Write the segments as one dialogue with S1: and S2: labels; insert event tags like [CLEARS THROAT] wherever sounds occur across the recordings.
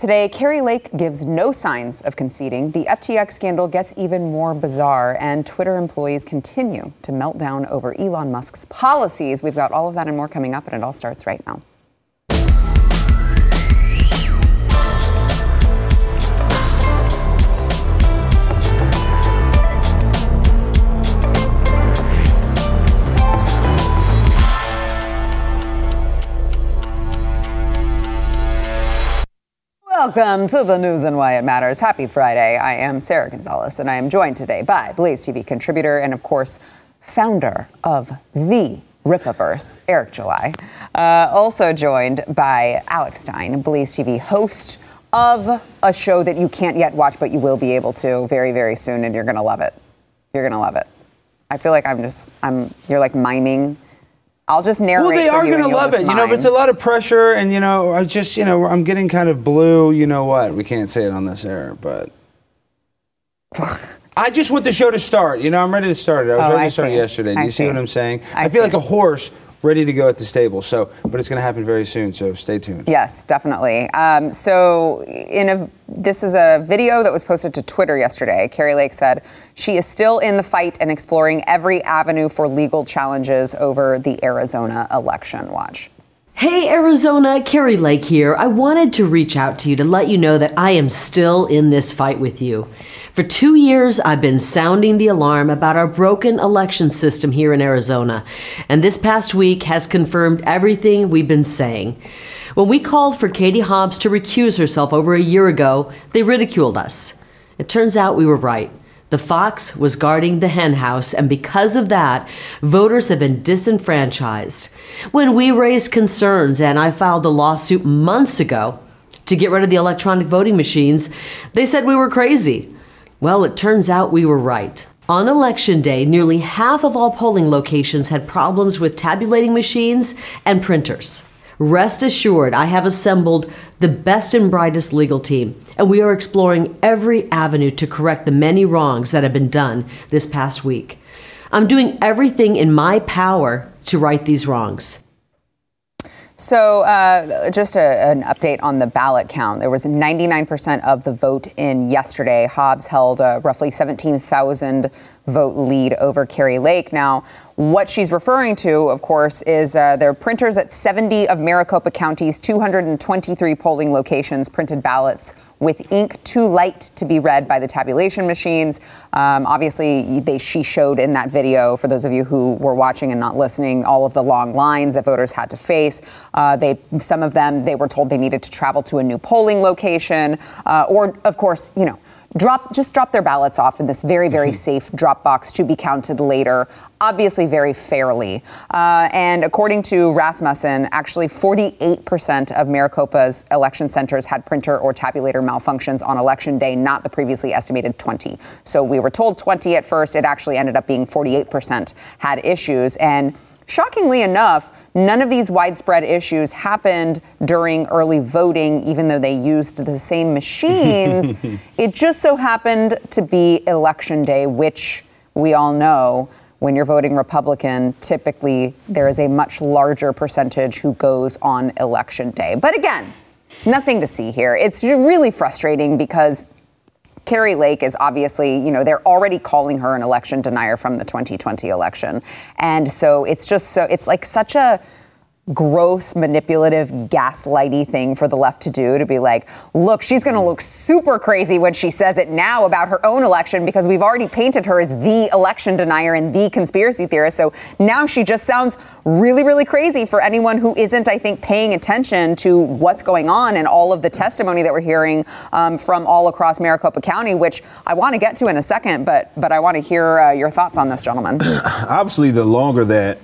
S1: Today, Kari Lake gives no signs of conceding. The FTX scandal gets even more bizarre, and Twitter employees continue to melt down over Elon Musk's policies. We've got all of that and more coming up, and it all starts right now. Welcome to the news and why it matters. Happy Friday. I am Sarah Gonzalez, and I am joined today by Blaze TV contributor and, of course, founder of the Rippaverse, Eric July. Uh, also joined by Alex Stein, Blaze TV host of a show that you can't yet watch, but you will be able to very, very soon, and you're going to love it. You're going to love it. I feel like I'm just, I'm, you're like miming I'll just narrate.
S2: Well, they are
S1: going
S2: to love it. You know, but it's a lot of pressure, and you know, I just, you know, I'm getting kind of blue. You know what? We can't say it on this air, but [LAUGHS] I just want the show to start. You know, I'm ready to start it. I was
S1: Oh,
S2: ready
S1: I
S2: to start
S1: see.
S2: yesterday. Do
S1: I
S2: you see.
S1: see.
S2: what I'm saying?
S1: I
S2: feel
S1: see.
S2: like a horse ready to go at the stable. So, but it's going to happen very soon. So, stay tuned.
S1: Yes, definitely. Um, so, in a this is a video that was posted to Twitter yesterday. Kari Lake said she is still in the fight and exploring every avenue for legal challenges over the Arizona election. Watch.
S3: Hey Arizona, Kari Lake here. I wanted to reach out to you to let you know that I am still in this fight with you. For two years, I've been sounding the alarm about our broken election system here in Arizona, and this past week has confirmed everything we've been saying. When we called for Katie Hobbs to recuse herself over a year ago, they ridiculed us. It turns out we were right. The fox was guarding the hen house, and because of that, voters have been disenfranchised. When we raised concerns, and I filed a lawsuit months ago to get rid of the electronic voting machines, they said we were crazy. Well, it turns out we were right. On election day, nearly half of all polling locations had problems with tabulating machines and printers. Rest assured, I have assembled the best and brightest legal team, and we are exploring every avenue to correct the many wrongs that have been done this past week. I'm doing everything in my power to right these wrongs.
S1: So, uh, just a, an update on the ballot count. There was 99% of the vote in yesterday. Hobbs held a roughly 17,000 vote lead over Kari Lake. Now, what she's referring to, of course, is uh, there are printers at 70 of Maricopa County's 223 polling locations printed ballots with ink too light to be read by the tabulation machines. Um, obviously, they, she showed in that video, for those of you who were watching and not listening, all of the long lines that voters had to face. Uh, they, some of them, they were told they needed to travel to a new polling location, uh, or, of course, you know, drop just drop their ballots off in this very very safe drop box to be counted later obviously very fairly. Uh, and according to rasmussen actually 48% of maricopa's election centers had printer or tabulator malfunctions on election day not the previously estimated 20 so we were told 20 at first. It actually ended up being 48% had issues. And Shockingly enough, none of these widespread issues happened during early voting, even though they used the same machines. [LAUGHS] it just so happened to be election day, which we all know when you're voting Republican, typically there is a much larger percentage who goes on election day. But again, nothing to see here. It's really frustrating because Kari Lake is obviously, you know, they're already calling her an election denier from the 2020 election. And so it's just so, it's like such a gross, manipulative, gaslighty thing for the left to do to be like, look, she's going to look super crazy when she says it now about her own election because we've already painted her as the election denier and the conspiracy theorist. So now she just sounds really, really crazy for anyone who isn't, I think, paying attention to what's going on and all of the testimony that we're hearing um, from all across Maricopa County, which I want to get to in a second, but but I want to hear uh, your thoughts on this, gentlemen. [CLEARS THROAT]
S4: obviously the longer that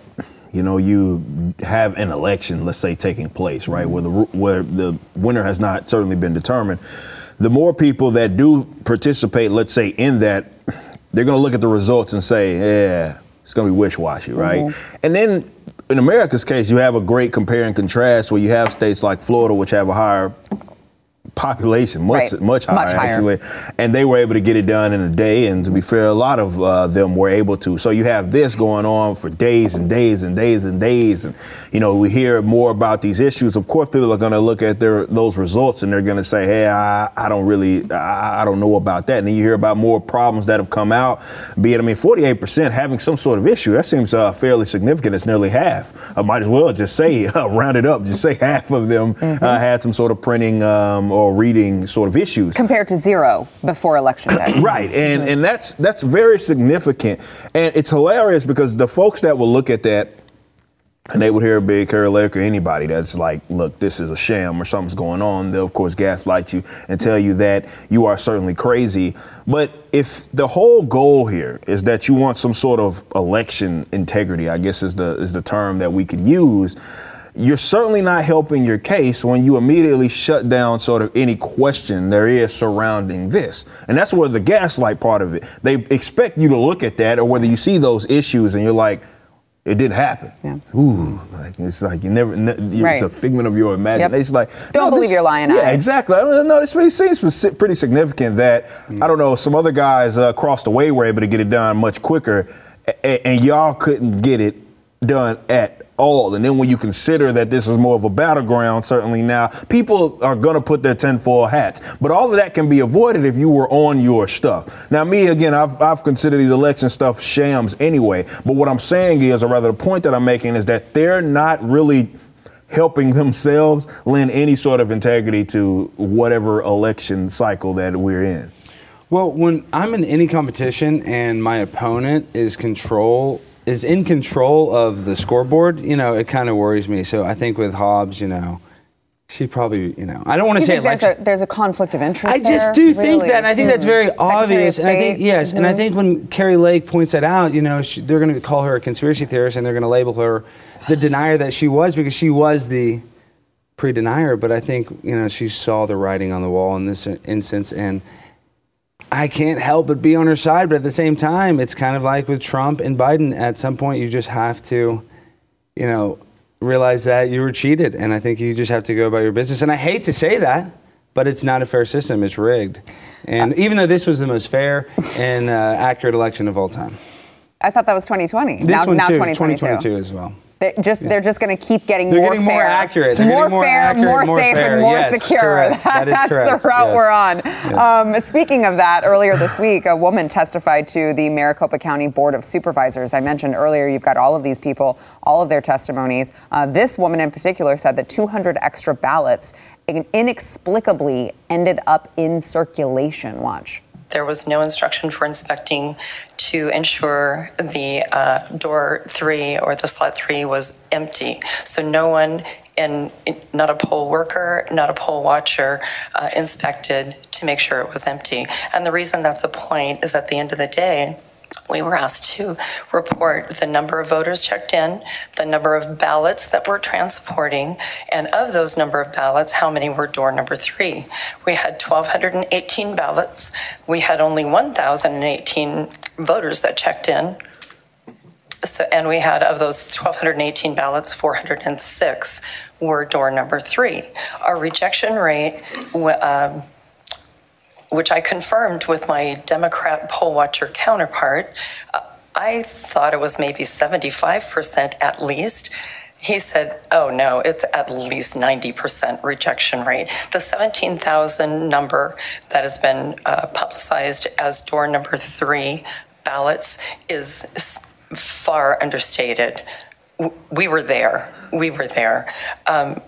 S4: you know you have an election let's say taking place right where the where the winner has not certainly been determined the more people that do participate let's say in that they're going to look at the results and say yeah it's going to be wish-washy right? Mm-hmm. And then in america's case you have a great compare and contrast where you have states like florida which have a higher population, much
S1: Right.
S4: much higher,
S1: Much higher.
S4: actually, and they were able to get it done in a day. And to be fair, a lot of uh, them were able to. So you have this going on for days and days and days and days, and you know we hear more about these issues. Of course, people are going to look at their those results and they're going to say, "Hey, I, I don't really, I, I don't know about that." And then you hear about more problems that have come out. Be it, I mean, 48% having some sort of issue. That seems uh, fairly significant. It's nearly half. I might as well just say, [LAUGHS] uh, round it up, just say [LAUGHS] half of them uh, had some sort of printing um, or reading sort of issues.
S1: Compared to zero before election day. [CLEARS THROAT]
S4: Right, and and that's that's very significant, and it's hilarious because the folks that will look at that. And they would hear Big Kari Lake or anybody that's like, look, this is a sham or something's going on. They'll, of course, gaslight you and tell you that you are certainly crazy. But if the whole goal here is that you want some sort of election integrity, I guess is the is the term that we could use, you're certainly not helping your case when you immediately shut down sort of any question there is surrounding this. And that's where the gaslight part of it. They expect you to look at that or whether you see those issues and you're like, it didn't happen.
S1: Yeah.
S4: Ooh, like it's like you never. Ne- it's
S1: Right.
S4: a figment of your imagination. It's like
S1: Don't believe your lying
S4: Yeah,
S1: eyes.
S4: exactly. I don't know. It seems pretty significant that I don't know. Some other guys uh, across the way were able to get it done much quicker, a- and y'all couldn't get it done at all. And then when you consider that this is more of a battleground, certainly now people are gonna put their tinfoil hats. But all of that can be avoided if you were on your stuff. Now, me again, I've I've considered these election stuff shams anyway. But what I'm saying is, or rather, the point that I'm making is that they're not really helping themselves lend any sort of integrity to whatever election cycle that we're in.
S2: Well, when I'm in any competition and my opponent is control is in control of the scoreboard, you know, it kind of worries me. So I think with Hobbs, you know, she probably, you know, I don't want to say
S1: think there's
S2: election.
S1: a, there's a conflict of interest
S2: I just
S1: there?
S2: do think
S1: Really?
S2: that. And I think that's very.
S1: Secretary
S2: obvious. And I think, yes. And I
S1: Mhm.
S2: think when Kari Lake points that out, you know, she, they're going to call her a conspiracy theorist and they're going to label her the denier that she was because she was the pre denier. But I think, you know, she saw the writing on the wall in this instance. And I can't help but be on her side. But at the same time, it's kind of like with Trump and Biden. At some point, you just have to, you know, realize that you were cheated. And I think you just have to go about your business. And I hate to say that, but it's not a fair system. It's rigged. And even though this was the most fair and uh, accurate election of all time,
S1: I thought that was 2020.
S2: this
S1: now,
S2: one
S1: now
S2: too,
S1: 2022.
S2: 2022 as well.
S1: They're just they're just going to keep getting
S2: They're
S1: more
S2: getting
S1: fair,
S2: more accurate. They're
S1: more
S2: getting more
S1: fair,
S2: accurate,
S1: more,
S2: more
S1: safe,
S2: fair.
S1: and more
S2: Yes,
S1: secure.
S2: correct. That is [LAUGHS]
S1: That's
S2: correct.
S1: the route
S2: Yes.
S1: we're on.
S2: Yes.
S1: Um, speaking of that, earlier this week, a woman testified to the Maricopa County Board of Supervisors. I mentioned earlier, you've got all of these people, all of their testimonies. Uh, this woman in particular said that 200 extra ballots inexplicably ended up in circulation. Watch.
S5: There was no instruction for inspecting to ensure the uh, door three or the slot three was empty. So no one, and not a poll worker, not a poll watcher, uh, inspected to make sure it was empty. And the reason that's a point is at the end of the day, we were asked to report the number of voters checked in, the number of ballots that we're transporting, and of those number of ballots, how many were door number three. We had 1,218 ballots. We had only 1,018 voters that checked in. So, and we had of those 1,218 ballots, 406 were door number three. Our rejection rate, um, which I confirmed with my Democrat poll watcher counterpart, uh, I thought it was maybe 75% at least. He said, oh no, it's at least 90% rejection rate. The 17,000 number that has been uh, publicized as door number three ballots is far understated. We were there. We were there. Um,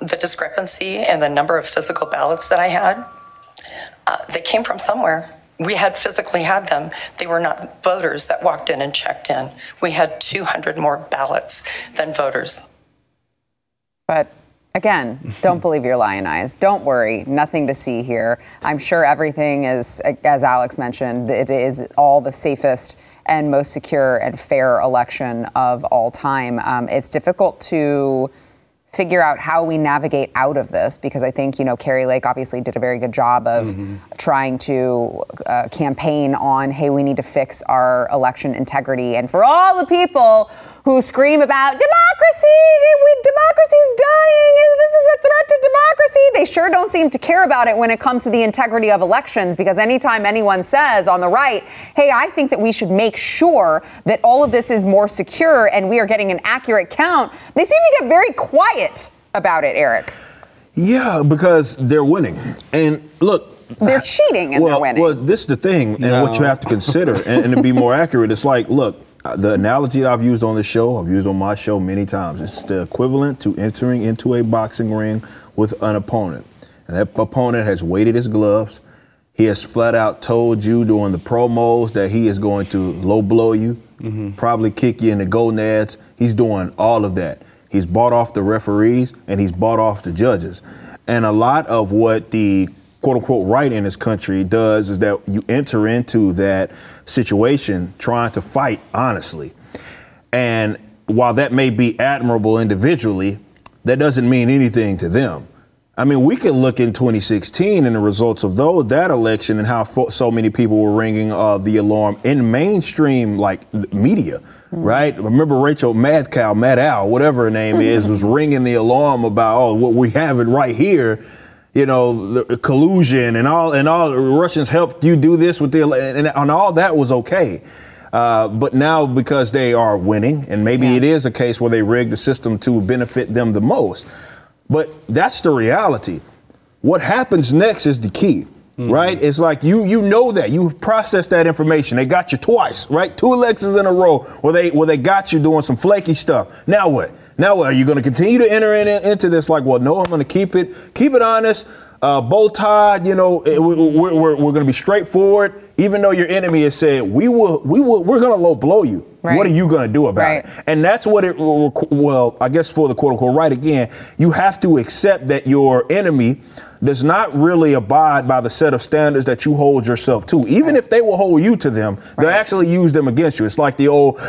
S5: the discrepancy and the number of physical ballots that I had, uh, they came from somewhere. We had physically had them. They were not voters that walked in and checked in. We had 200 more ballots than voters.
S1: But again, don't [LAUGHS] believe your lion eyes. Don't worry, nothing to see here. I'm sure everything is, as Alex mentioned, it is all the safest and most secure and fair election of all time. Um, it's difficult to figure out how we navigate out of this because I think, you know, Kari Lake obviously did a very good job of trying to uh, campaign on, hey, we need to fix our election integrity. And for all the people who scream about democracy, we, democracy's sure don't seem to care about it when it comes to the integrity of elections. Because anytime anyone says on the right, hey, I think that we should make sure that all of this is more secure and we are getting an accurate count, they seem to get very quiet about it, Eric.
S4: Yeah, because they're winning. And look,
S1: they're cheating and
S4: well,
S1: they're winning.
S4: Well, this is the thing, and
S2: No.
S4: what you have to consider, and, and to be more [LAUGHS] accurate, it's like, look, uh, the analogy that I've used on this show, I've used on my show many times. It's the equivalent to entering into a boxing ring with an opponent, and that opponent has weighted his gloves. He has flat out told you during the promos that he is going to low blow you, mm-hmm. probably kick you in the gonads. He's doing all of that. He's bought off the referees and he's bought off the judges. And a lot of what the quote unquote right in this country does is that you enter into that situation trying to fight honestly. And while that may be admirable individually, that doesn't mean anything to them. I mean, we could look in 2016 and the results of those that election and how fo- so many people were ringing uh, the alarm in mainstream like media, right? Remember Rachel Madcow, Maddow, whatever her name is, was [LAUGHS] ringing the alarm about oh, what we have it right here. You know, the collusion and all, and all Russians helped you do this with the, and, and all that was okay. Uh, but now because they are winning, and maybe
S1: Yeah.
S4: it is a case where they rigged the system to benefit them the most. But that's the reality. What happens next is the key, right? It's like you you know that you processed that information. They got you twice, right? Two elections in a row where they where they got you doing some flaky stuff. Now what? Now what? Are you going to continue to enter in, into this? Like, well, no, I'm going to keep it keep it honest. Uh, bow tied, you know, we- we're, we're, we're going to be straightforward. Even though your enemy has said we will, we will, we're going to low blow you.
S1: Right.
S4: What are you going to do about
S1: Right.
S4: it? And that's what it well, I guess for the quote unquote right again, you have to accept that your enemy does not really abide by the set of standards that you hold yourself to. Even if they will hold you to them, they'll actually use them against you. It's like the old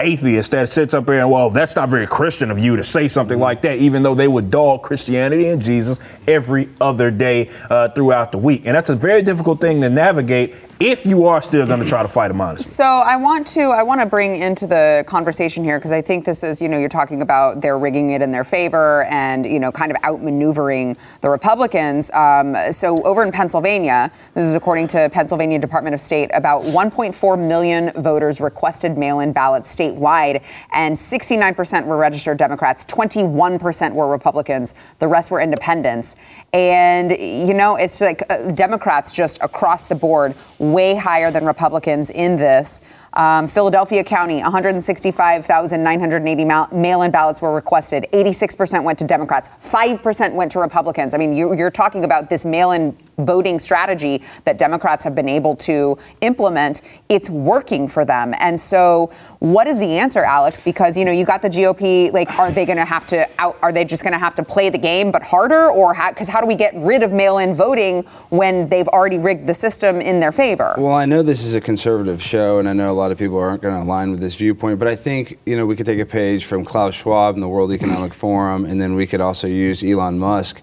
S4: atheist that sits up there and, well, that's not very Christian of you to say something like that, even though they would dog Christianity and Jesus every other day uh, throughout the week. And that's a very difficult thing to navigate if you are still going to try to fight them honestly.
S1: So I want to I want to bring into the conversation here because I think this is you know you're talking about they're rigging it in their favor and you know kind of outmaneuvering the Republicans. Um, so over in Pennsylvania, this is according to Pennsylvania Department of State, about 1.4 million voters requested mail-in ballots statewide, and 69% were registered Democrats, 21% were Republicans, the rest were independents. And you know it's like uh, Democrats just across the board way higher than Republicans in this. Um, Philadelphia County, 165,980 mail in ballots were requested. 86% went to Democrats, 5% went to Republicans. I mean, you, you're talking about this mail in voting strategy that Democrats have been able to implement. It's working for them. And so, what is the answer, Alex? Because, you know, you got the GOP, like, are they going to have to out, are they just going to have to play the game but harder? Or, because how do we get rid of mail in voting when they've already rigged the system in their favor?
S2: Well, I know this is a conservative show, and I know a lot of people aren't going to align with this viewpoint, but I think, you know, we could take a page from Klaus Schwab and the World Economic Forum, and then we could also use Elon Musk.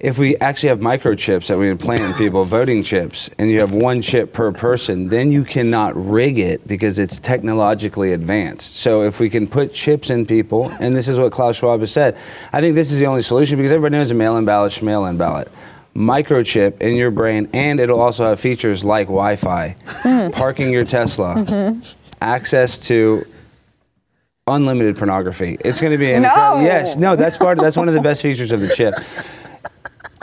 S2: If we actually have microchips that we implant in people, voting chips, and you have one chip per person, then you cannot rig it because it's technologically advanced. So if we can put chips in people, and this is what Klaus Schwab has said, I think this is the only solution because everybody knows a mail-in ballot, mail-in ballot microchip in your brain, and it'll also have features like Wi-Fi, parking your Tesla, mm-hmm. access to unlimited pornography. It's going to be an
S1: No.
S2: incredible- yes, no, that's part. That's one of the best features of the chip.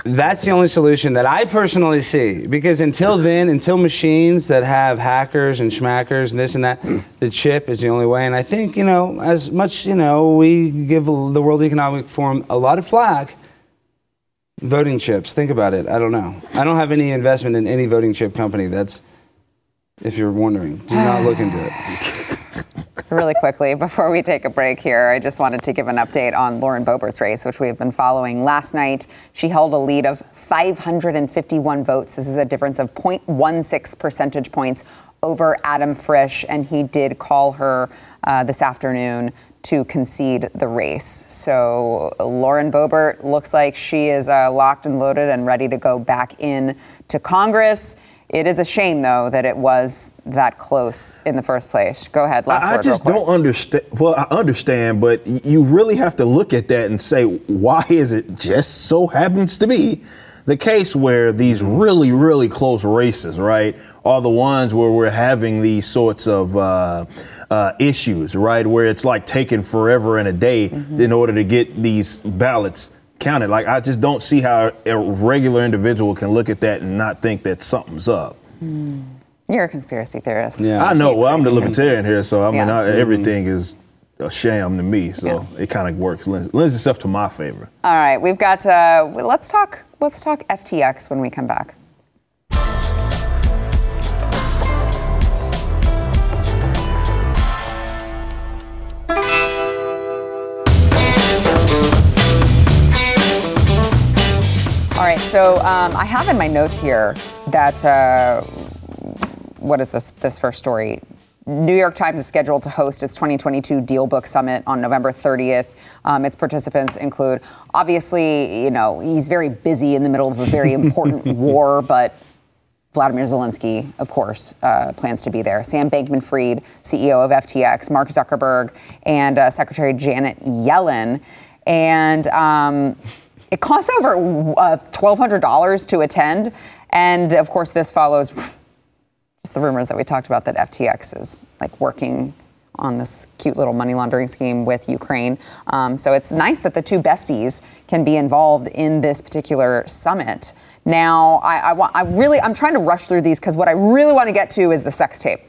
S2: That's the only solution that I personally see. Because until then, until machines that have hackers and schmackers and this and that, the chip is the only way. And I think, you know, as much, you know, we give the World Economic Forum a lot of flack, voting chips, think about it. I don't know. I don't have any investment in any voting chip company. That's, if you're wondering, do not look into it. [SIGHS]
S1: Really quickly, before we take a break here, I just wanted to give an update on Lauren Boebert's race, which we have been following. Last night, she held a lead of 551 votes. This is a difference of 0.16 percentage points over Adam Frisch, and he did call her uh, this afternoon to concede the race. So Lauren Boebert looks like she is uh, locked and loaded and ready to go back in to Congress. It is a shame, though, that it was that close in the first place. Go ahead, last
S4: I, I
S1: word,
S4: just don't understand. Well, I understand, but you really have to look at that and say, why is it just so happens to be the case where these really, really close races, right, are the ones where we're having these sorts of uh, uh, issues, right, where it's like taking forever and a day
S1: Mm-hmm.
S4: in order to get these ballots counted. Like, I just don't see how a regular individual can look at that and not think that something's up.
S1: You're a conspiracy theorist.
S2: Yeah.
S4: I know. Well, I'm the libertarian here, so I mean,
S1: Yeah.
S4: I, everything is a sham to me. So
S1: Yeah.
S4: it kind of works, lends, lends itself to my favor.
S1: All right, we've got. Uh, let's talk. Let's talk FTX when we come back. So um, I have in my notes here that uh, what is this this first story? New York Times is scheduled to host its 2022 DealBook Summit on November 30th. Um, its participants include, obviously, you know, he's very busy in the middle of a very important [LAUGHS] war, but Vladimir Zelensky, of course, uh, plans to be there. Sam Bankman Fried, CEO of FTX, Mark Zuckerberg, and uh, Secretary Janet Yellen. And um, it costs over uh, $1,200 to attend. And of course, this follows just the rumors that we talked about that FTX is like working on this cute little money laundering scheme with Ukraine. Um, so it's nice that the two besties can be involved in this particular summit. Now, I, I, want, I really, I'm trying to rush through these because what I really want to get to is the sex tape.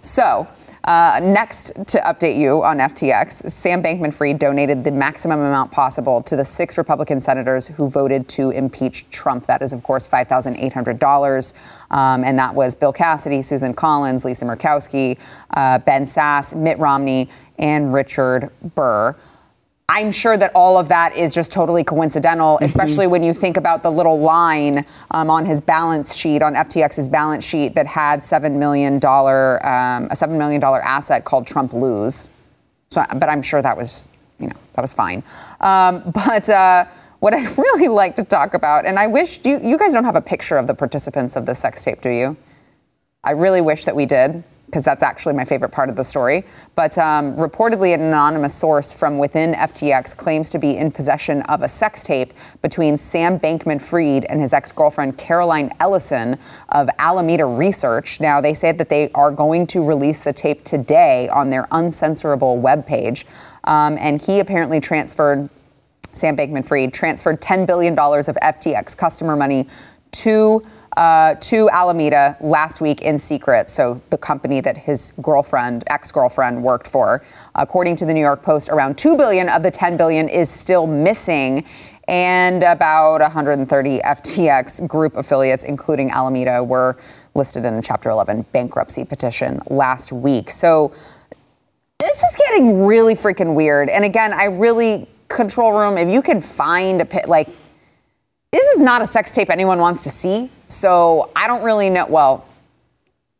S1: So, uh, next to update you on FTX, Sam Bankman Fried donated the maximum amount possible to the six Republican senators who voted to impeach Trump. That is, of course, $5,800. Um, and that was Bill Cassidy, Susan Collins, Lisa Murkowski, uh, Ben Sasse, Mitt Romney, and Richard Burr. I'm sure that all of that is just totally coincidental, especially when you think about the little line um, on his balance sheet, on FTX's balance sheet, that had $7 million, um, a $7 million asset called Trump Lose. So, but I'm sure that was, you know, that was fine. Um, [LAUGHS] but uh, what I'd [LAUGHS] really like to talk about, and I wish, do you, you guys don't have a picture of the participants of the sex tape, do you? I really wish that we did, because that's actually my favorite part of the story. But um, reportedly, an anonymous source from within FTX claims to be in possession of a sex tape between Sam Bankman Fried and his ex girlfriend Caroline Ellison of Alameda Research. Now, they said that they are going to release the tape today on their uncensorable webpage. Um, and he apparently transferred Sam Bankman Fried transferred $10 billion of FTX customer money to, uh, to Alameda last week in secret. So, the company that his girlfriend, ex girlfriend, worked for. According to the New York Post, around 2 billion of the 10 billion is still missing. And about 130 FTX group affiliates, including Alameda, were listed in a Chapter 11 bankruptcy petition last week. So, this is getting really freaking weird. And again, I really control room. If you can find a pit, like this is not a sex tape anyone wants to see. So I don't really know. Well,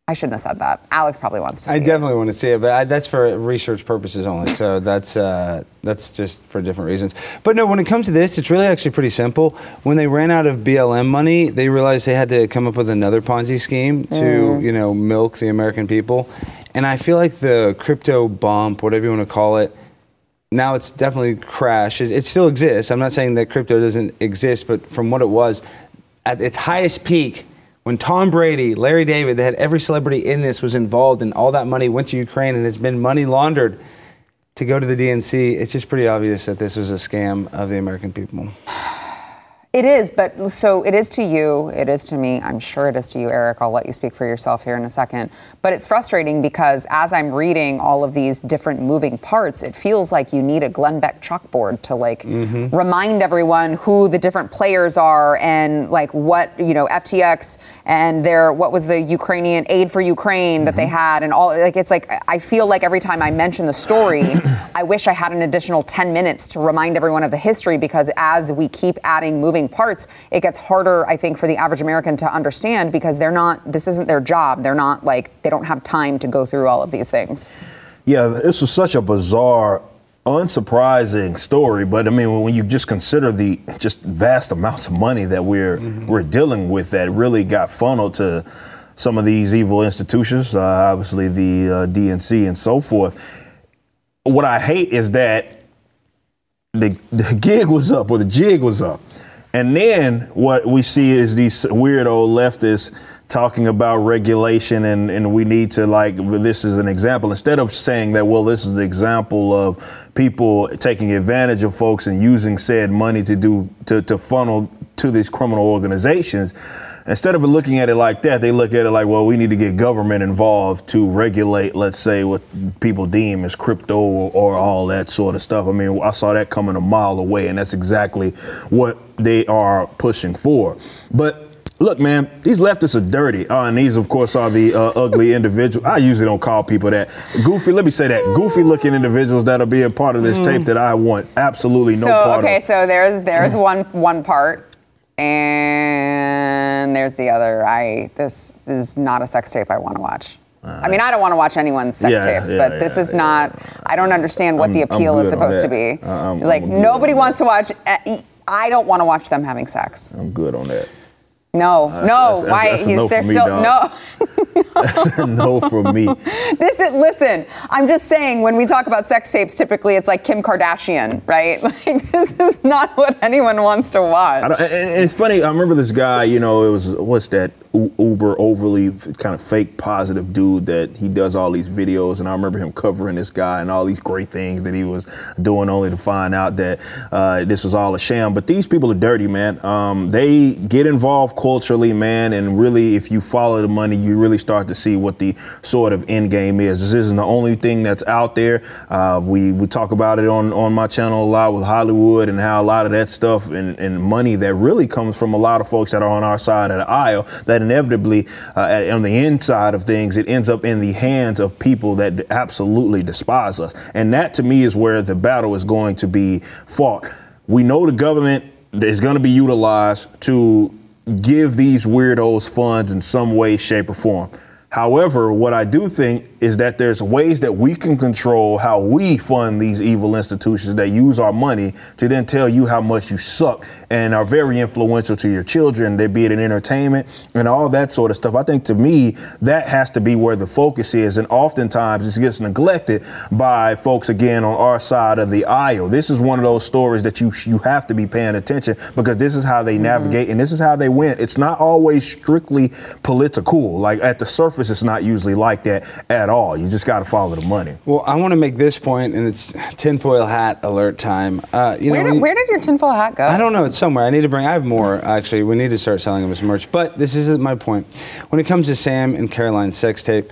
S1: I shouldn't have said that. Alex probably wants to see
S2: I
S1: it.
S2: definitely want to see it, but I, that's for research purposes only. So that's uh, that's just for different reasons. But no, when it comes to this, it's really actually pretty simple. When they ran out of BLM money, they realized they had to come up with another Ponzi scheme to
S1: Mm.
S2: you know milk the American people. And I feel like the crypto bump, whatever you want to call it, now it's definitely crashed. It, it still exists. I'm not saying that crypto doesn't exist, but from what it was at its highest peak, when Tom Brady, Larry David, they had every celebrity in this was involved, and all that money went to Ukraine and has been money laundered to go to the DNC. It's just pretty obvious that this was a scam of the American people.
S1: It is, but so it is to you, it is to me. I'm sure it is to you, Eric. I'll let you speak for yourself here in a second. But it's frustrating because as I'm reading all of these different moving parts, it feels like you need a Glenn Beck chalkboard to like mm-hmm. remind everyone who the different players are and like what, you know, FTX and their, what was the Ukrainian aid for Ukraine that they mm-hmm. had and all, like, it's like, I feel like every time I mention the story, [COUGHS] I wish I had an additional 10 minutes to remind everyone of the history because as we keep adding moving parts, it gets harder, I think, for the average American to understand because they're not, this isn't their job. They're not like, they don't have time to go through all of these things.
S4: Yeah, this was such a bizarre unsurprising story, but I mean, when you just consider the just vast amounts of money that we're
S2: Mm-hmm.
S4: we're dealing with, that really got funneled to some of these evil institutions, uh, obviously the uh, DNC and so forth. What I hate is that the, the gig was up or the jig was up. And then what we see is these weirdo leftists talking about regulation and, and we need to like this is an example. Instead of saying that well this is the example of people taking advantage of folks and using said money to do to, to funnel to these criminal organizations instead of looking at it like that they look at it like well we need to get government involved to regulate let's say what people deem as crypto or, or all that sort of stuff. I mean i saw that coming a mile away and that's exactly what they are pushing for but Look, man, these leftists are dirty. Uh, and these, of course, are the uh, ugly [LAUGHS] individuals. I usually don't call people that. Goofy, let me say that. Goofy looking individuals that'll be a part of this tape that I want absolutely no
S1: Mm. so
S4: part
S1: okay,
S4: of.
S1: so there's there's one one part, and there's the other. I this is not a sex tape I want to watch. I mean, I don't want to watch anyone's sex
S4: Yeah,
S1: tapes,
S4: yeah,
S1: but this is
S4: yeah.
S1: not. I don't understand what the
S4: I'm- I'm
S1: appeal is supposed to be.
S4: I'm-
S1: like
S4: I'm
S1: nobody wants to watch. uh, I don't want to watch them having sex.
S4: I'm good on that.
S1: No, uh, no.
S4: that's-
S1: Why?
S4: that's a no
S1: they're
S4: me,
S1: still
S4: dog.
S1: no. [LAUGHS]
S4: That's a no for me.
S1: This is listen. I'm just saying when we talk about sex tapes, typically it's like Kim Kardashian, right? [LAUGHS] Like this is not what anyone wants to watch.
S4: I don't, and and it's funny. I remember this guy. You know, it was what's that Uber overly kind of fake positive dude that he does all these videos, and I remember him covering this guy and all these great things that he was doing, only to find out that uh, this was all a sham. But these people are dirty, man. Um, they get involved culturally, man, and really, if you follow the money, you really start to see what the sort of end game is. This isn't the only thing that's out there. Uh, we we talk about it on on my channel a lot with Hollywood and how a lot of that stuff and, and money that really comes from a lot of folks that are on our side of the aisle that inevitably uh, on the inside of things it ends up in the hands of people that absolutely despise us. And that to me is where the battle is going to be fought. We know the government is going to be utilized to give these weirdos funds in some way shape or form However, what I do think is that there's ways that we can control how we fund these evil institutions that use our money to then tell you how much you suck and are very influential to your children, they be it in entertainment and all that sort of stuff. I think to me, that has to be where the focus is. And oftentimes this gets neglected by folks again on our side of the aisle. This is one of those stories that you you have to be paying attention because this is how they mm-hmm. navigate and this is how they win. It's not always strictly political. Like at the surface, it's not usually like that at all. You just got to follow the money.
S2: Well, I want to make this point, and it's tinfoil hat alert time. Uh, you
S1: where,
S2: know,
S1: did,
S2: we-
S1: where did your tinfoil hat go?
S2: I don't know. It's somewhere. I need to bring. I have more actually. We need to start selling them as merch. But this isn't my point. When it comes to Sam and Caroline's sex tape,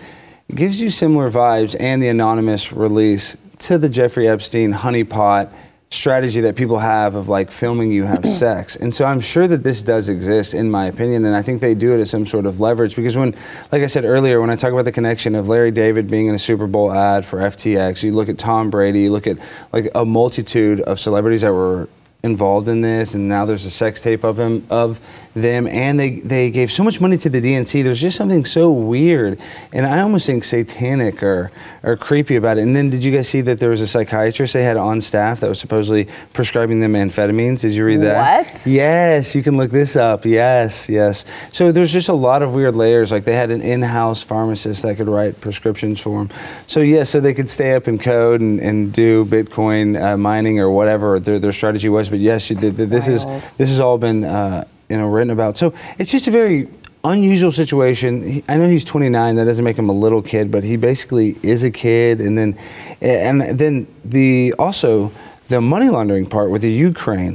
S2: it gives you similar vibes and the anonymous release to the Jeffrey Epstein honeypot strategy that people have of like filming you have [CLEARS THROAT] sex. And so I'm sure that this does exist in my opinion and I think they do it as some sort of leverage because when like I said earlier when I talk about the connection of Larry David being in a Super Bowl ad for FTX, you look at Tom Brady, you look at like a multitude of celebrities that were involved in this and now there's a sex tape of him of them and they they gave so much money to the DNC there's just something so weird and I almost think satanic or or creepy about it. And then did you guys see that there was a psychiatrist they had on staff that was supposedly prescribing them amphetamines? Did you read that?
S1: What?
S2: yes you can look this up. Yes yes. So there's just a lot of weird layers like they had an in-house pharmacist that could write prescriptions for them so yeah so they could stay up in code and, and do bitcoin uh, mining or whatever their, their strategy was but yes you did. This is this has all been uh, you know written about. So it's just a very unusual situation. He- i know he's 29 that doesn't make him a little kid but he basically is a kid. And then and then the also the money laundering part with the ukraine.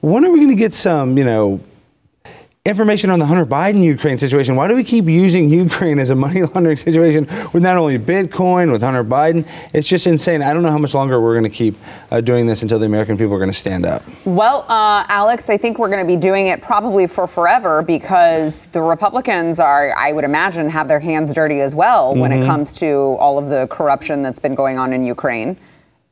S2: When are we going to get some you know information on the Hunter Biden Ukraine situation. Why do we keep using [LAUGHS] Ukraine as a money laundering situation with not only Bitcoin, with Hunter Biden? It's just insane. I don't know how much longer we're going to keep uh, doing this until the American people are going to stand up.
S1: Well, uh, Alex, I think we're going to be doing it probably for forever because the Republicans are, I would imagine, have their hands dirty as well when
S2: Mm-hmm.
S1: it comes to all of the corruption that's been going on in Ukraine.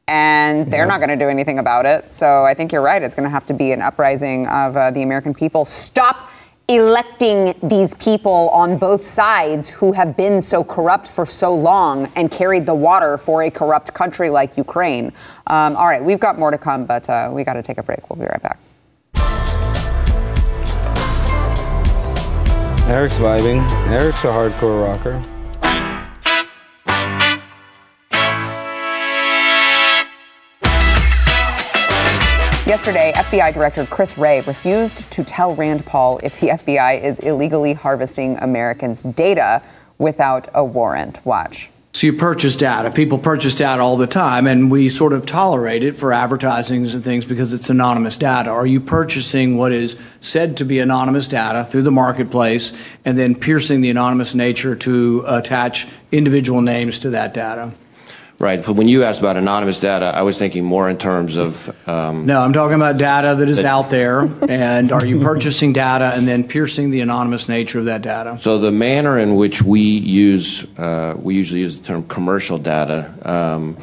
S1: And they're not going to do anything about it. So I think you're right. It's going to have to be an uprising of uh, the American people. Stop electing these people on both sides who have been so corrupt for so long and carried the water for a corrupt country like Ukraine. Um, all right, we've got more to come, but uh, we got to take a break. We'll be right back.
S2: Eric's vibing. Eric's a hardcore rocker.
S1: Yesterday, FBI Director Chris Wray refused to tell Rand Paul if the FBI is illegally harvesting Americans' data without a warrant. Watch.
S6: So you purchase data. People purchase data all the time, and we sort of tolerate it for advertisings and things because it's anonymous data. Are you purchasing what is said to be anonymous data through the marketplace and then piercing the anonymous nature to attach individual names to that data?
S7: Right. But when you asked about anonymous data, I was thinking more in terms of. Um,
S6: No, I'm talking about data that is out there. And are you purchasing data and then piercing the anonymous nature of that data?
S7: so the manner in which we use, uh, we usually use the term commercial data, um,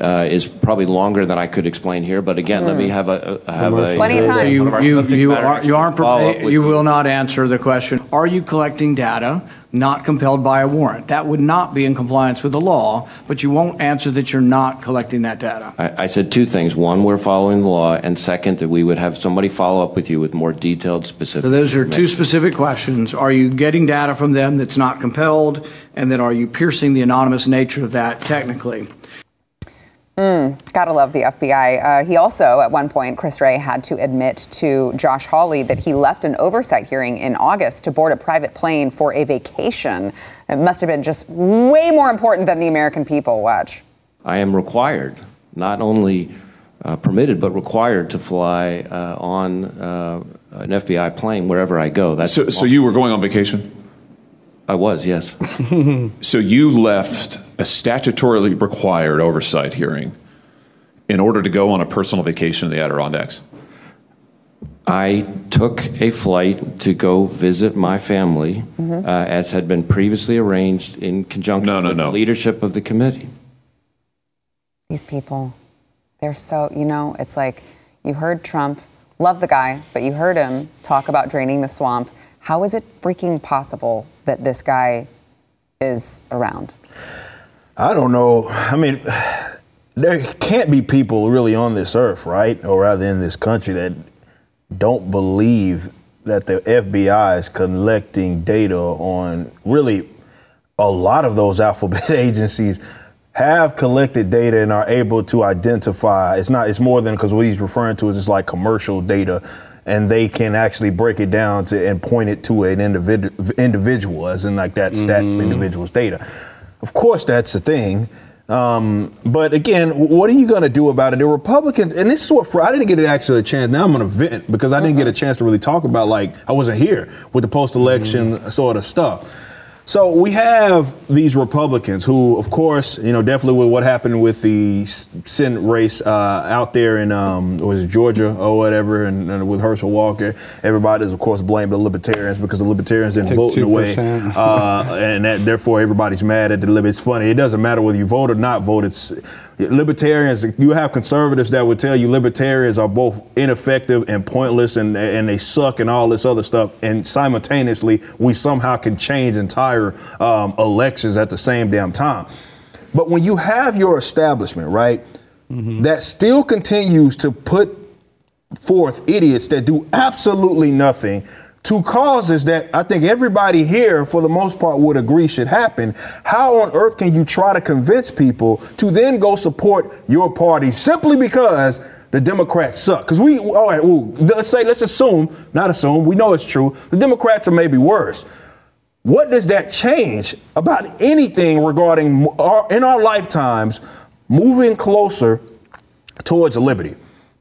S7: uh, is probably longer than I could explain here. But again, let me have a, a have a
S1: Plenty of time.
S7: one
S6: You, you, you are, you aren't,
S7: follow up
S6: prepared- you will not answer the question, are you collecting data not compelled by a warrant? That would not be in compliance with the law, but you won't answer that you're not collecting that data.
S7: I, I said two things. One, we're following the law, and second, that we would have somebody follow up with you with more detailed, specific.
S6: So those are two specific questions. Are you getting data from them that's not compelled? And then are you piercing the anonymous nature of that technically?
S1: Gotta love the FBI. Uh, he also, at one point, Chris Wray had to admit to Josh Hawley that he left an oversight hearing in August to board a private plane for a vacation. It must have been just way more important than the American people. Watch.
S7: I am required, not only uh, permitted, but required to fly uh, on uh, an FBI plane wherever I go. That's
S8: So, so you were going on vacation?
S7: I was, yes. [LAUGHS]
S8: So you left a statutorily required oversight hearing in order to go on a personal vacation in the Adirondacks?
S7: I took a flight to go visit my family, uh, as had been previously arranged in conjunction
S8: No, no,
S7: with
S8: no.
S7: the leadership of the committee.
S1: These people, they're so, you know, it's like you heard Trump, love the guy, but you heard him talk about draining the swamp. How is it freaking possible that this guy is around?
S4: I don't know. I mean, there can't be people really on this earth, right? Or rather in this country that don't believe that the FBI is collecting data on really a lot of those [LAUGHS] alphabet agencies have collected data and are able to identify it's not it's more than because what he's referring to is just like commercial data and they can actually break it down to and point it to an individual individual as in like that's that mm-hmm. individual's data of course that's the thing um, but again, what are you going to do about it? The Republicans, and this is what I didn't get it actually a chance. Now I'm going to vent because I didn't get a mm-hmm. chance to really talk about like I wasn't here with the post-election mm-hmm. sort of stuff. So we have these Republicans who, of course, you know, definitely with what happened with the Senate race uh, out there in um, was it Georgia or whatever, and, and with Herschel Walker, everybody's of course blamed the Libertarians because the Libertarians didn't vote in the way, uh, and that, therefore everybody's mad at the Lib. It's funny. It doesn't matter whether you vote or not vote. It's libertarians. You have conservatives that would tell you libertarians are both ineffective and pointless, and and they suck and all this other stuff. And simultaneously, we somehow can change entire um, elections at the same damn time. But when you have your establishment, right, that still continues to put forth idiots that do absolutely nothing to causes that I think everybody here, for the most part, would agree should happen. How on earth can you try to convince people to then go support your party simply because the Democrats suck? Because we, all right, well, let's say, let's assume, not assume, we know it's true, the Democrats are maybe worse. What does that change about anything regarding our, in our lifetimes moving closer towards liberty?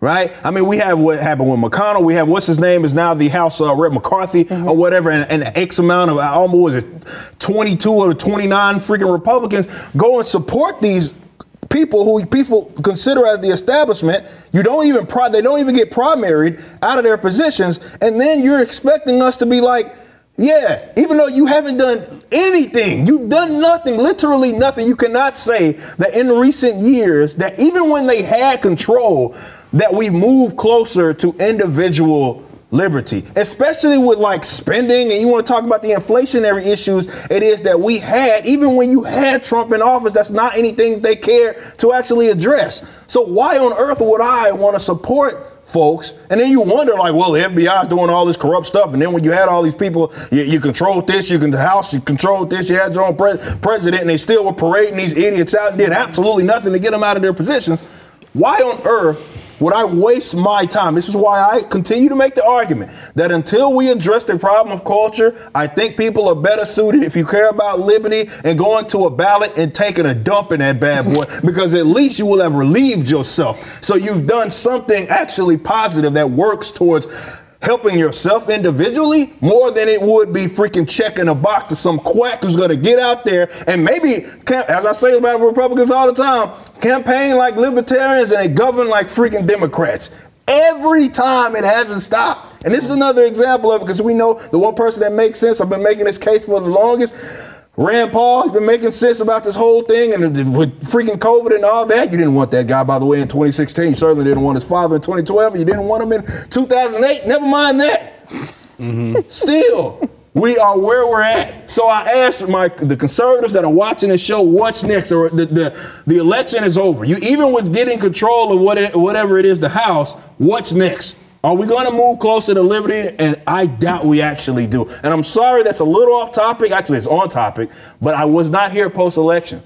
S4: Right? I mean, we have what happened with McConnell. We have what's his name is now the House uh, Rep McCarthy or whatever, and, and X amount of almost was it 22 or 29 freaking Republicans go and support these people who people consider as the establishment. You don't even pri- they don't even get primaried out of their positions, and then you're expecting us to be like. Yeah, even though you haven't done anything, you've done nothing, literally nothing. You cannot say that in recent years, that even when they had control, that we move closer to individual liberty, especially with like spending and you want to talk about the inflationary issues it is that we had, even when you had Trump in office, that's not anything they care to actually address. So why on earth would I want to support folks? And then you wonder like, well, the FBI is doing all this corrupt stuff. And then when you had all these people, you, you controlled this, you can the House, you controlled this, you had your own pre- president, and they still were parading these idiots out and did absolutely nothing to get them out of their positions. Why on earth would I waste my time? This is why I continue to make the argument that until we address the problem of culture, I think people are better suited if you care about liberty and going to a ballot and taking a dump in that bad boy [LAUGHS] because at least you will have relieved yourself. So you've done something actually positive that works towards helping yourself individually more than it would be freaking checking a box to some quack who's going to get out there and maybe, as I say about Republicans all the time, campaign like libertarians and they govern like freaking Democrats. Every time it hasn't stopped. And this is another example of it because we know the one person that makes sense, I've been making this case for the longest. Rand Paul has been making sense about this whole thing and with freaking COVID and all that. You didn't want that guy, by the way, in 2016. You certainly didn't want his father in 2012. You didn't want him in 2008. Never mind that. Mm-hmm. Still, we are where we're at. So I asked my the conservatives that are watching the show, what's next? Or the, the, the election is over. You even with getting control of what it, whatever it is, the House, what's next? Are we going to move closer to liberty? And I doubt we actually do. And I'm sorry that's a little off topic. Actually, it's on topic, but I was not here post election.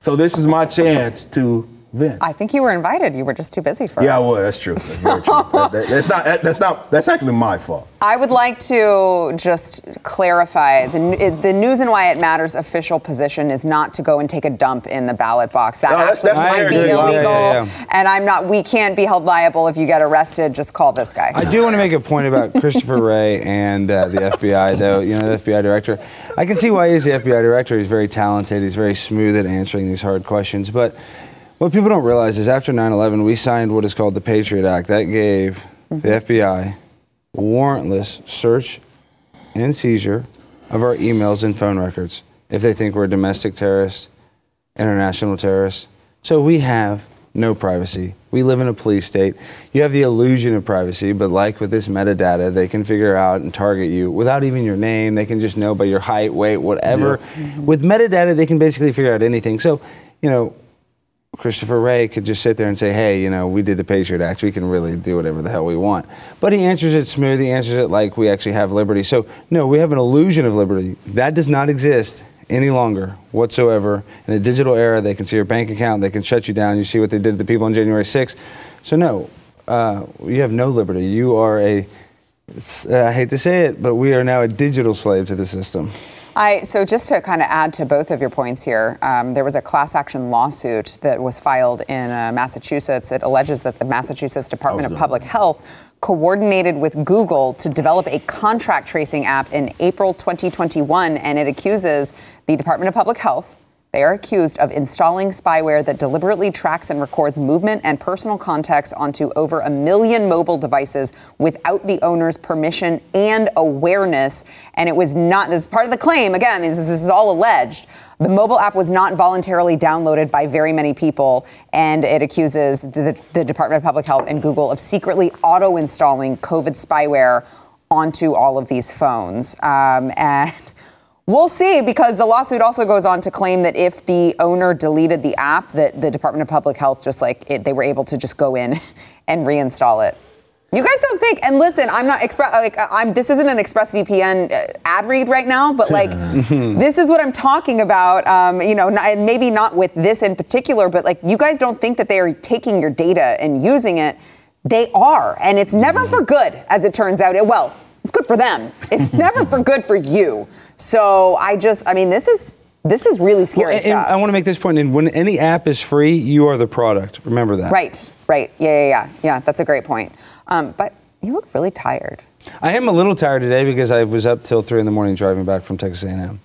S4: So this is my chance to vent.
S1: I think you were invited. You were just too busy for
S4: yeah,
S1: us.
S4: Yeah, well, that's true. That's very true. [LAUGHS] That, that, that's not. That, that's not. That's actually my fault.
S1: I would like to just clarify the the News and Why It Matters official position is not to go and take a dump in the ballot box. That
S4: No,
S1: actually
S4: that's
S1: might be illegal,
S4: Yeah,
S2: yeah, yeah.
S1: and I'm not. We can't be held liable if you get arrested. Just call this guy.
S2: I do want to make a point about Christopher Wray and uh, the FBI, though. You know, the FBI director. I can see why he's the FBI director. He's very talented. He's very smooth at answering these hard questions. But what people don't realize is after 9/11, we signed what is called the Patriot Act. That gave the mm-hmm. FBI warrantless search and seizure of our emails and phone records if they think we're domestic terrorists, international terrorists. So we have no privacy. We live in a police state. You have the illusion of privacy, but like with this metadata, they can figure out and target you without even your name. They can just know by your height, weight, whatever. Mm-hmm. With metadata, they can basically figure out anything. So, you know, Christopher Wray could just sit there and say, hey, you know, we did the Patriot Act. We can really do whatever the hell we want. But he answers it smooth. He answers it like we actually have liberty. So, no, we have an illusion of liberty. That does not exist any longer whatsoever. In a digital era, they can see your bank account. They can shut you down. You see what they did to the people on January 6th. So, no, uh, you have no liberty. You are a, I hate to say it, but we are now a digital slave to the system.
S1: I, so just to kind of add to both of your points here, um, there was a class action lawsuit that was filed in uh, Massachusetts. It alleges that the Massachusetts Department of Public Health coordinated with Google to develop a contract tracing app in April 2021, and it accuses the Department of Public Health. They are accused of installing spyware that deliberately tracks and records movement and personal contacts onto over a million mobile devices without the owner's permission and awareness. And it was not, this is part of the claim, again, this is, this is all alleged. The mobile app was not voluntarily downloaded by very many people, and it accuses the, the Department of Public Health and Google of secretly auto installing COVID spyware onto all of these phones. Um, and We'll see because the lawsuit also goes on to claim that if the owner deleted the app, that the Department of Public Health just like it, they were able to just go in [LAUGHS] and reinstall it. You guys don't think? And listen, I'm not express like I'm. This isn't an ExpressVPN uh, ad read right now, but like this is what I'm talking about. Um, you know, and maybe not with this in particular, but like you guys don't think that they are taking your data and using it. They are, and it's never for good, as it turns out. It, well, it's good for them. It's [LAUGHS] never for good for you. So I just, I mean, this is this is really scary
S2: Well, and- and. I want to make this point. And when any app is free, you are the product. Remember that.
S1: right, right, yeah, yeah, yeah, yeah. That's a great point. Um, but you look really tired.
S2: I am a little tired today because I was up till three in the morning driving back from Texas A&M.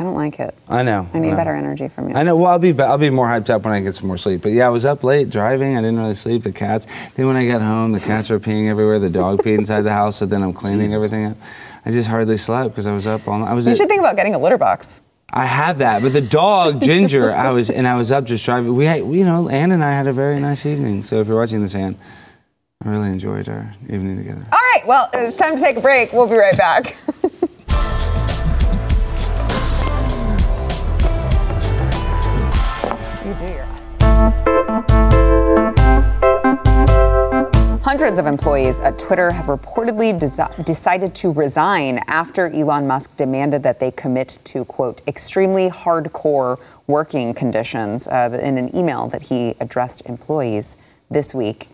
S1: I don't like it.
S2: I know.
S1: I need
S2: know.
S1: better energy from you.
S2: I know. Well, I'll be I'll be more hyped up when I get some more sleep. But yeah, I was up late driving. I didn't really sleep. The cats. Then when I got home, the cats were peeing everywhere. The dog peed inside the house. So then I'm cleaning everything up. I just hardly slept because I was up all night. I was.
S1: You
S2: at-
S1: should think about getting a litter box.
S2: I have that, but the dog Ginger, I was and I was up just driving. We, had, you know, Anne and I had a very nice evening. So if you're watching this, Ann, I really enjoyed our evening together.
S1: All right, well, it's time to take a break. We'll be right back. [LAUGHS] Hundreds of employees at Twitter have reportedly decided to resign after Elon Musk demanded that they commit to, quote, extremely hardcore working conditions uh, in an email that he addressed employees this week.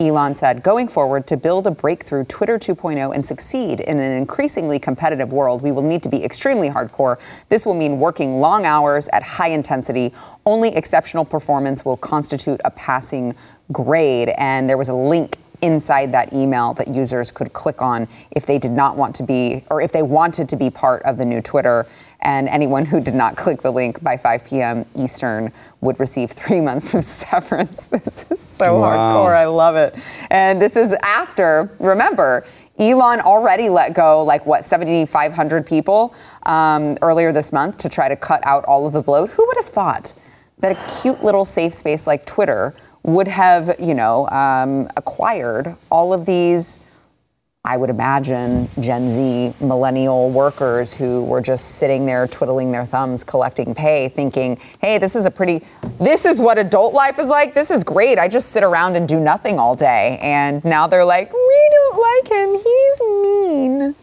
S1: Elon said, going forward, to build a breakthrough Twitter 2.0 and succeed in an increasingly competitive world, we will need to be extremely hardcore. This will mean working long hours at high intensity. Only exceptional performance will constitute a passing grade. And there was a link inside that email that users could click on if they did not want to be, or if they wanted to be part of the new Twitter. And anyone who did not click the link by 5 p.m. Eastern would receive three [LAUGHS] months of severance. [LAUGHS] This is so
S2: Wow.
S1: hardcore. I love it. And this is after, remember, Elon already let go like what 7,500 people um, earlier this month to try to cut out all of the bloat. Who would have thought that a cute little safe space like Twitter would have, you know, um, acquired all of these? I would imagine Gen Z millennial workers who were just sitting there twiddling their thumbs collecting pay thinking, "Hey, this is a pretty this is what adult life is like. This is great. I just sit around and do nothing all day." And now they're like, "We don't like him. He's mean."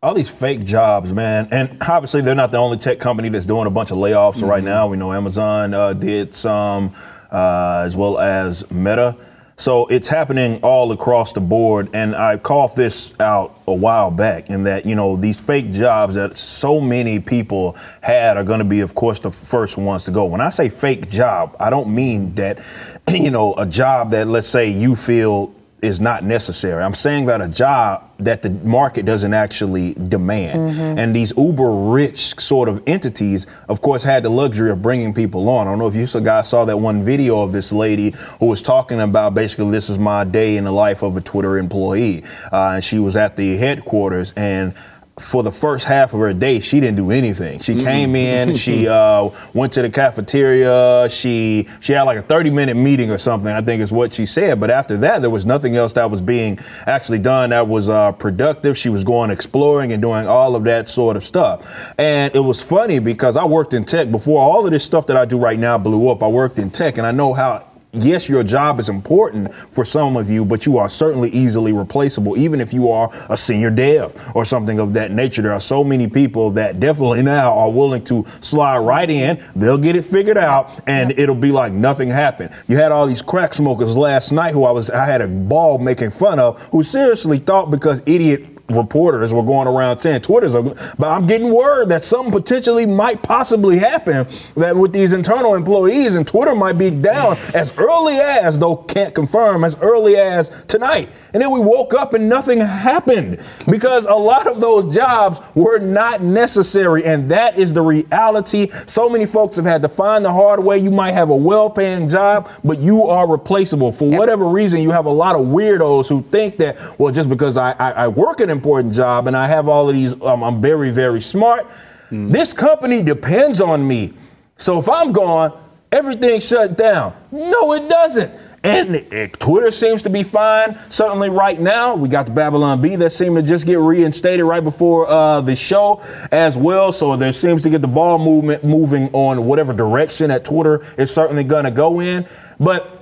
S4: all these fake jobs, man. And obviously, they're not the only tech company that's doing a bunch of layoffs right now. We know Amazon uh, did some, uh, as well as Meta. So it's happening all across the board. And I called this out a while back in that, you know, these fake jobs that so many people had are going to be, of course, the first ones to go. When I say fake job, I don't mean that, [CLEARS THROAT] you know, a job that, let's say, you feel is not necessary. I'm saying that a job that the market doesn't actually demand. And these uber rich sort of entities, of course, had the luxury of bringing people on. I don't know if you guys saw that one video of this lady who was talking about basically this is my day in the life of a Twitter employee. Uh, and she was at the headquarters and for the first half of her day, she didn't do anything. She came in, she [LAUGHS] uh, went to the cafeteria, she she had like a 30 minute meeting or something, I think is what she said. But after that, there was nothing else that was being actually done that was uh, productive. She was going exploring and doing all of that sort of stuff. And it was funny because I worked in tech before all of this stuff that I do right now blew up. I worked in tech and I know how yes, your job is important for some of you, but you are certainly easily replaceable, even if you are a senior dev or something of that nature. There are so many people that definitely now are willing to slide right in. They'll get it figured out, and it'll be like nothing happened. You had all these crack smokers last night who I was I had a ball making fun of, who seriously thought because idiot reporters were going around saying Twitter's, a, but I'm getting word that something potentially might possibly happen that with these internal employees and Twitter might be down as early as, though can't confirm, as early as tonight. And then we woke up and nothing happened because a lot of those jobs were not necessary. And that is the reality. So many folks have had to find the hard way. You might have a well paying job, but you are replaceable. For whatever reason, you have a lot of weirdos who think that, well, just because I, I, I work an important job and I have all of these, um, I'm very, very smart, this company depends on me. So if I'm gone, everything shut down. No, it doesn't. And uh, Twitter seems to be fine. Certainly, right now, we got the Babylon Bee that seemed to just get reinstated right before uh, the show as well. So there seems to get the ball movement moving on whatever direction that Twitter is certainly going to go in. But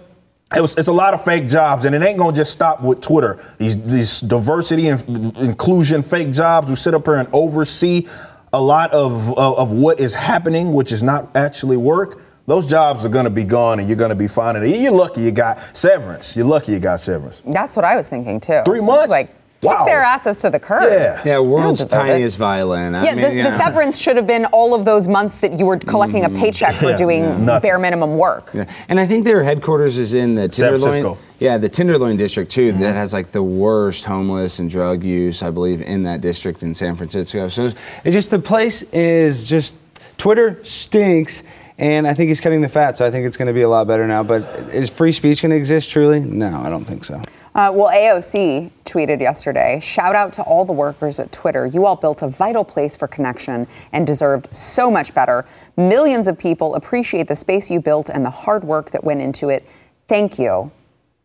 S4: it was, it's a lot of fake jobs, and it ain't gonna just stop with Twitter. These, these diversity and inclusion fake jobs who sit up here and oversee a lot of, of, of what is happening, which is not actually work. Those jobs are gonna be gone, and you're gonna be finding it. You're lucky you got severance. You're lucky you got severance.
S1: That's what I was thinking too.
S4: Three months?
S1: Like, kick
S4: Wow.
S1: their asses to the curb.
S4: Yeah.
S9: Yeah, world's
S1: deserve it.
S9: tiniest violin. I
S1: Yeah,
S9: mean,
S1: the,
S9: you
S1: the severance should have been all of those months that you were collecting a mm. paycheck for
S4: Yeah,
S1: doing
S4: yeah.
S1: Bare minimum work.
S9: Yeah. And I think their headquarters is in the
S4: San
S9: Tenderloin.
S4: Francisco.
S9: Yeah, the Tenderloin district too. That mm-hmm. has like the worst homeless and drug use, I believe, in that district in San Francisco. So it's-
S2: It's just the place is just Twitter stinks, and I think he's cutting the fat. So I think it's going to be a lot better now. But is free speech going to exist truly? No, I don't think so.
S1: Uh, well, AOC tweeted yesterday shout out to all the workers at Twitter. You all built a vital place for connection and deserved so much better. Millions of people appreciate the space you built and the hard work that went into it. Thank you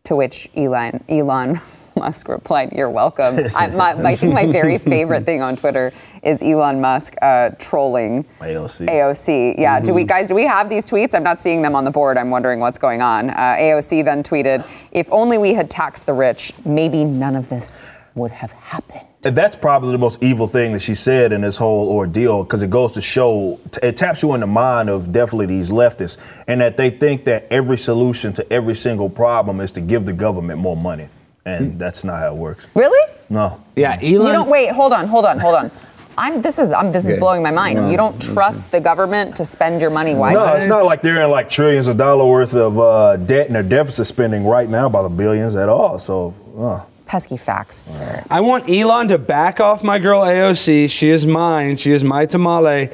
S1: to which Elon Elon [LAUGHS] [LAUGHS] Musk replied, "You're welcome." I, my, I think my very favorite thing on Twitter is Elon Musk uh, trolling
S4: AOC.
S1: AOC. Yeah. Do we guys? Do we have these tweets? I'm not seeing them on the board. I'm wondering what's going on. Uh, AOC then tweeted, "If only we had taxed the rich, maybe none of this would have happened."
S4: And that's probably the most evil thing that she said in this whole ordeal because it goes to show, it taps you in the mind of definitely these leftists and that they think that every solution to every single problem is to give the government more money. And that's not how it works.
S1: Really?
S4: No.
S9: Yeah, Elon.
S1: You don't wait. Hold on. Hold on. Hold on. I'm. This is. I'm. This is
S9: Okay.
S1: blowing my mind.
S9: No,
S1: you don't trust the government to spend your money wisely.
S4: No, it's not like they're in like trillions of dollar worth of uh, debt and their deficit spending right now by the billions at all. So, uh.
S1: Pesky facts.
S2: I want Elon to back off my girl AOC. She is mine. She is my tamale.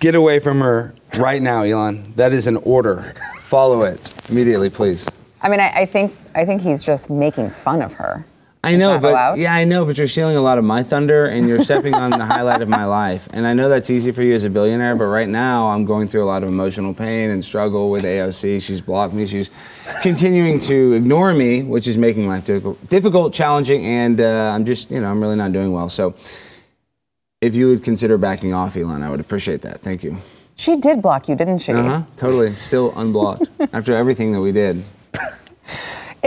S2: Get away from her right now, Elon. That is an order.
S9: follow it immediately, please.
S1: I mean, I, I think. I think he's just making fun of her.
S9: I know, but
S1: allowed?
S9: yeah, I know, but you're stealing a lot of my thunder, and you're stepping on the highlight of my life. And I know that's easy for you as a billionaire, but right now I'm going through a lot of emotional pain and struggle with AOC. She's blocked me. She's continuing to ignore me, which is making life difficult, difficult challenging, and uh, I'm just, you know, I'm really not doing well. So, if you would consider backing off, Elon, I would appreciate that. Thank you.
S1: She did block you, didn't she?
S9: Uh huh. Totally. Still unblocked [LAUGHS] after everything that we did.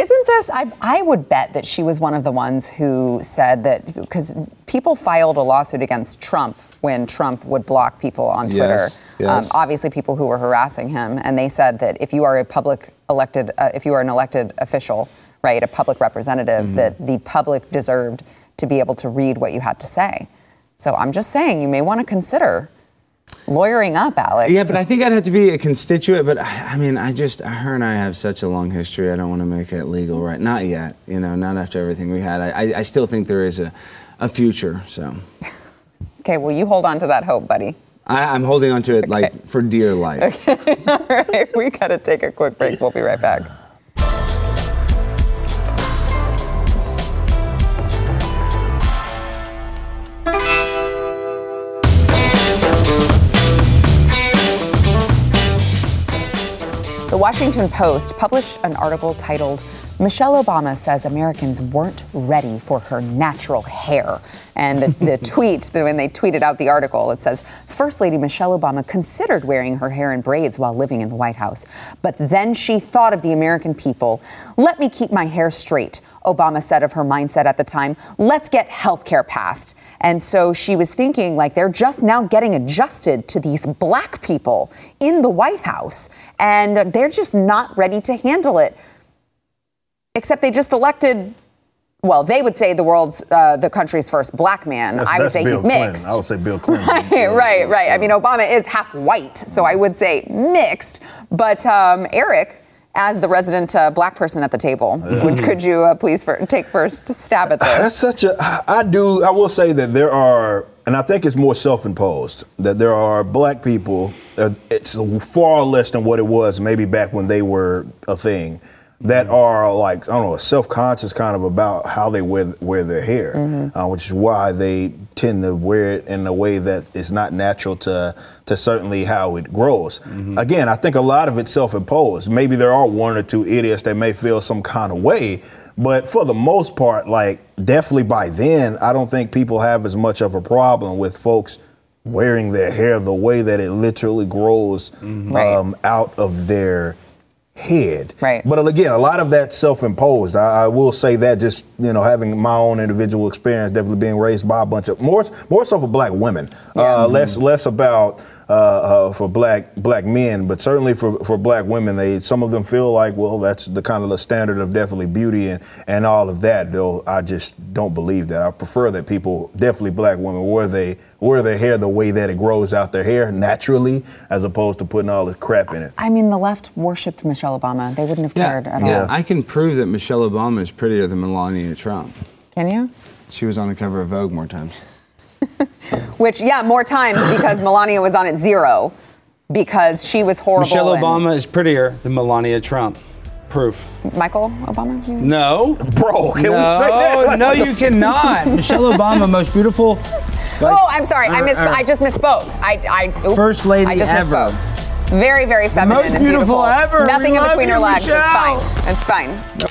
S1: Isn't this? I, I would bet that she was one of the ones who said that because people filed a lawsuit against Trump when Trump would block people on Twitter.
S9: Yes, yes.
S1: Um, obviously, people who were harassing him, and they said that if you are a public elected, uh, if you are an elected official, right, a public representative,
S9: Mm-hmm.
S1: that the public deserved to be able to read what you had to say. So I'm just saying, you may want to consider lawyering up, Alex.
S9: Yeah, but I think I'd have to be a constituent. But I, I mean, I just her and I have such a long history. I don't want to make it legal, right? Not yet. You know, not after everything we had. I, I, I still think there is a, a future. So [LAUGHS]
S1: okay, well, you hold on to that hope, buddy.
S9: I, I'm holding on to it like for dear life. [LAUGHS] Okay.
S1: All right, we got to take a quick break. We'll be right back. [LAUGHS] The Washington Post published an article titled Michelle Obama says Americans weren't ready for her natural hair. And the, the [LAUGHS] tweet, when they tweeted out the article, it says First Lady Michelle Obama considered wearing her hair in braids while living in the White House. But then she thought of the American people. Let me keep my hair straight. Obama said of her mindset at the time, let's get health care passed. And so she was thinking, like, they're just now getting adjusted to these black people in the White House, and they're just not ready to handle it. Except they just elected, well, they would say the world's, uh, the country's first black man.
S4: That's-
S1: I would say
S4: Bill
S1: he's
S4: Clinton.
S1: mixed.
S4: I would say Bill Clinton. [LAUGHS]
S1: Right, right, right. I mean, Obama is half white, so I would say mixed. But um, Eric, as the resident uh, black person at the table, [LAUGHS] would, could you uh, please fir- take first stab at
S4: That's
S1: this?
S4: such a. I do. I will say that there are, and I think it's more self-imposed. That there are black people. uh, It's far less than what it was maybe back when they were a thing. That are like I don't know, self-conscious kind of about how they wear wear their hair, uh, which is why they tend to wear it in a way that is not natural to to certainly how it grows. Again, I think a lot of it's self-imposed. Maybe there are one or two idiots that may feel some kind of way, but for the most part, like definitely by then, I don't think people have as much of a problem with folks wearing their hair the way that it literally grows
S1: Right.
S4: um, out of their head.
S1: Right.
S4: But again, a lot of that's self-imposed. I, I will say that just you know having my own individual experience, definitely being raised by a bunch of more more so for black women, uh, less less about uh, uh, for black black men, but certainly for, for black women, they some of them feel like well that's the kind of the standard of definitely beauty and and all of that. Though I just don't believe that. I prefer that people definitely black women wear they wear their hair the way that it grows out their hair naturally, as opposed to putting all this crap in it.
S1: I mean, the left worshipped Michelle Obama. They wouldn't have cared at all.
S9: yeah.
S1: all.
S9: I can prove that Michelle Obama is prettier than Melania Trump.
S1: Can you?
S9: She was on the cover of Vogue more times. [LAUGHS]
S1: Which, yeah, more times because [LAUGHS] Melania was on at zero because she was horrible.
S2: Michelle
S1: and-
S2: Obama is prettier than Melania Trump. Proof.
S1: Michael Obama? you?
S2: No.
S4: Bro, can
S2: no,
S4: we say that?
S2: no, you [LAUGHS] cannot. Michelle Obama, most beautiful.
S1: Oh, I'm sorry. I miss.
S2: er.
S1: I just misspoke. I, I oops,
S2: First lady
S1: I just
S2: ever.
S1: misspoke. Very, very feminine
S2: most
S1: and
S2: beautiful ever.
S1: Nothing
S2: We
S1: in
S2: love
S1: between
S2: you,
S1: her legs.
S2: Michelle.
S1: It's fine. It's fine.